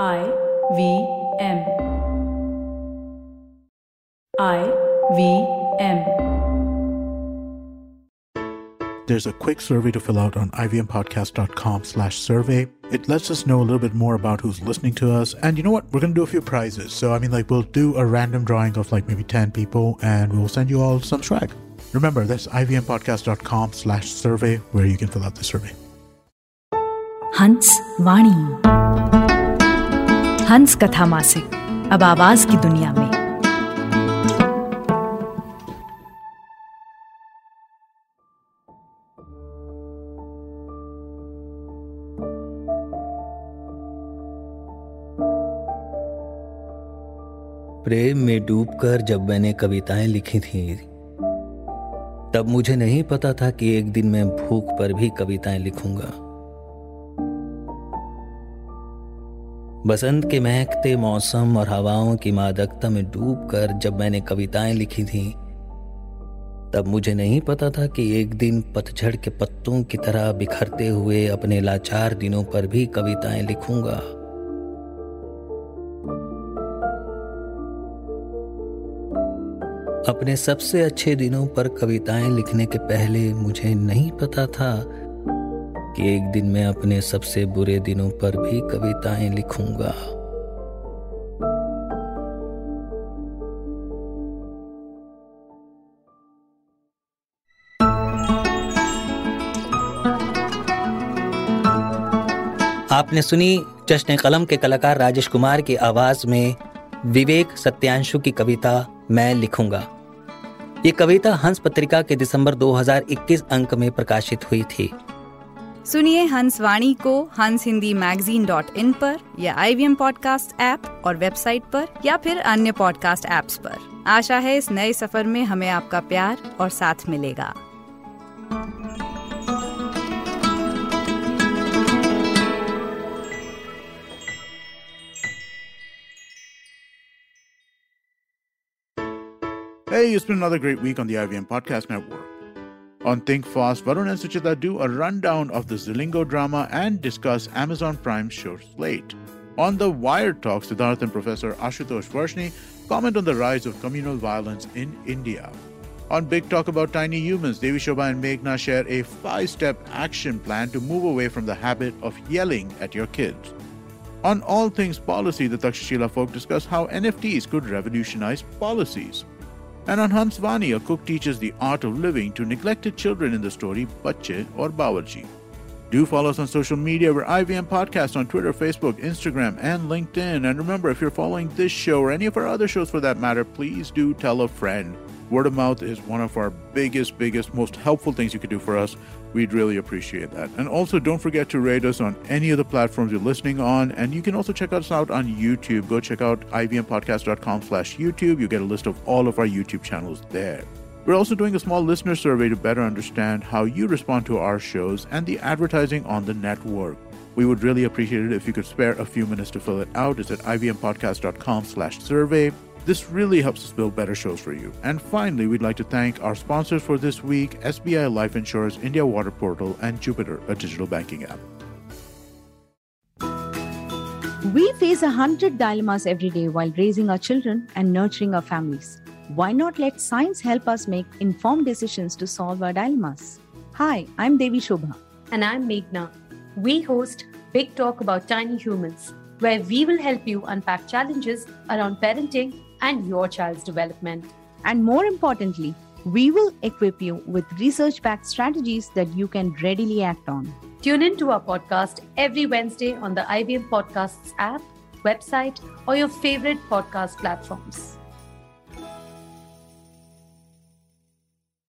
I V M I V M There's a quick survey to fill out on ivmpodcast.com slash survey. It lets us know a little bit more about who's listening to us. And you know what? We're going to do a few prizes. So, I mean, like, we'll do a random drawing of like maybe 10 people and we'll send you all some swag. Remember, that's ivmpodcast.com slash survey where you can fill out the survey. Hans Vaani. हंस कथा मासिक, अब आवाज़ की दुनिया में। प्रेम में डूबकर जब मैंने कविताएँ लिखी थी, तब मुझे नहीं पता था कि एक दिन मैं भूख पर भी कविताएँ लिखूँगा। बसंत के महकते मौसम और हवाओं की मादकता में डूबकर जब मैंने कविताएँ लिखी थी, तब मुझे नहीं पता था कि एक दिन पतझड़ के पत्तों की तरह बिखरते हुए अपने लाचार दिनों पर भी कविताएँ लिखूँगा। अपने सबसे अच्छे दिनों पर कविताएँ लिखने के पहले मुझे नहीं पता था कि एक दिन मैं अपने सबसे बुरे दिनों पर भी कविताएँ लिखूँगा। आपने सुनी जश्न कलम के कलाकार राजेश कुमार की आवाज़ में विवेक सत्यांशु की कविता मैं लिखूँगा। ये कविता हंस पत्रिका के दिसंबर 2021 अंक में प्रकाशित हुई थी। सुनिए हंस वाणी को हंस हिंदी मैगजीन डॉट इन पर या आई वी पॉडकास्ट ऐप और वेबसाइट पर या फिर अन्य पॉडकास्ट ऐप्स पर आशा है इस नए सफ़र में हमें आपका प्यार और साथ मिलेगा Hey, it's been another great week on the IVM Podcast Network. On Think Fast, Varun and Suchita do a rundown of the Zilingo drama and discuss Amazon Prime's show slate. On the Wire Talk, Siddharth and Professor Ashutosh Varshney comment on the rise of communal violence in India. On Big Talk about Tiny Humans, Devi Shobha and Meghna share a five step action plan to move away from the habit of yelling at your kids. On All Things Policy, the Takshashila folk discuss how NFTs could revolutionize policies. And on Hansvani, a cook teaches the art of living to neglected children in the story Bache or Bawarji. Do follow us on social media. We're IVM Podcast on Twitter, Facebook, Instagram, and LinkedIn. And remember, if you're following this show or any of our other shows for that matter, please do tell a friend. Word of mouth is one of our biggest, biggest, most helpful things you could do for us. We'd really appreciate that. And also, don't forget to rate us on any of the platforms you're listening on. And you can also check us out on YouTube. Go check out ivmpodcast.com slash YouTube. You get a list of all of our YouTube channels there. We're also doing a small listener survey to better understand how you respond to our shows and the advertising on the network. We would really appreciate it if you could spare a few minutes to fill it out. It's at ivmpodcast.com slash survey. This really helps us build better shows for you. And finally, we'd like to thank our sponsors for this week SBI Life Insurance, India Water Portal, and Jupiter, a digital banking app. We face a hundred dilemmas every day while raising our children and nurturing our families. Why not let science help us make informed decisions to solve our dilemmas? Hi, I'm Devi Shobha. And I'm Meghna. We host Big Talk About Tiny Humans, where we will help you unpack challenges around parenting and your child's development. And more importantly, we will equip you with research backed strategies that you can readily act on. Tune in to our podcast every Wednesday on the IVM Podcasts app, website, or your favorite podcast platforms.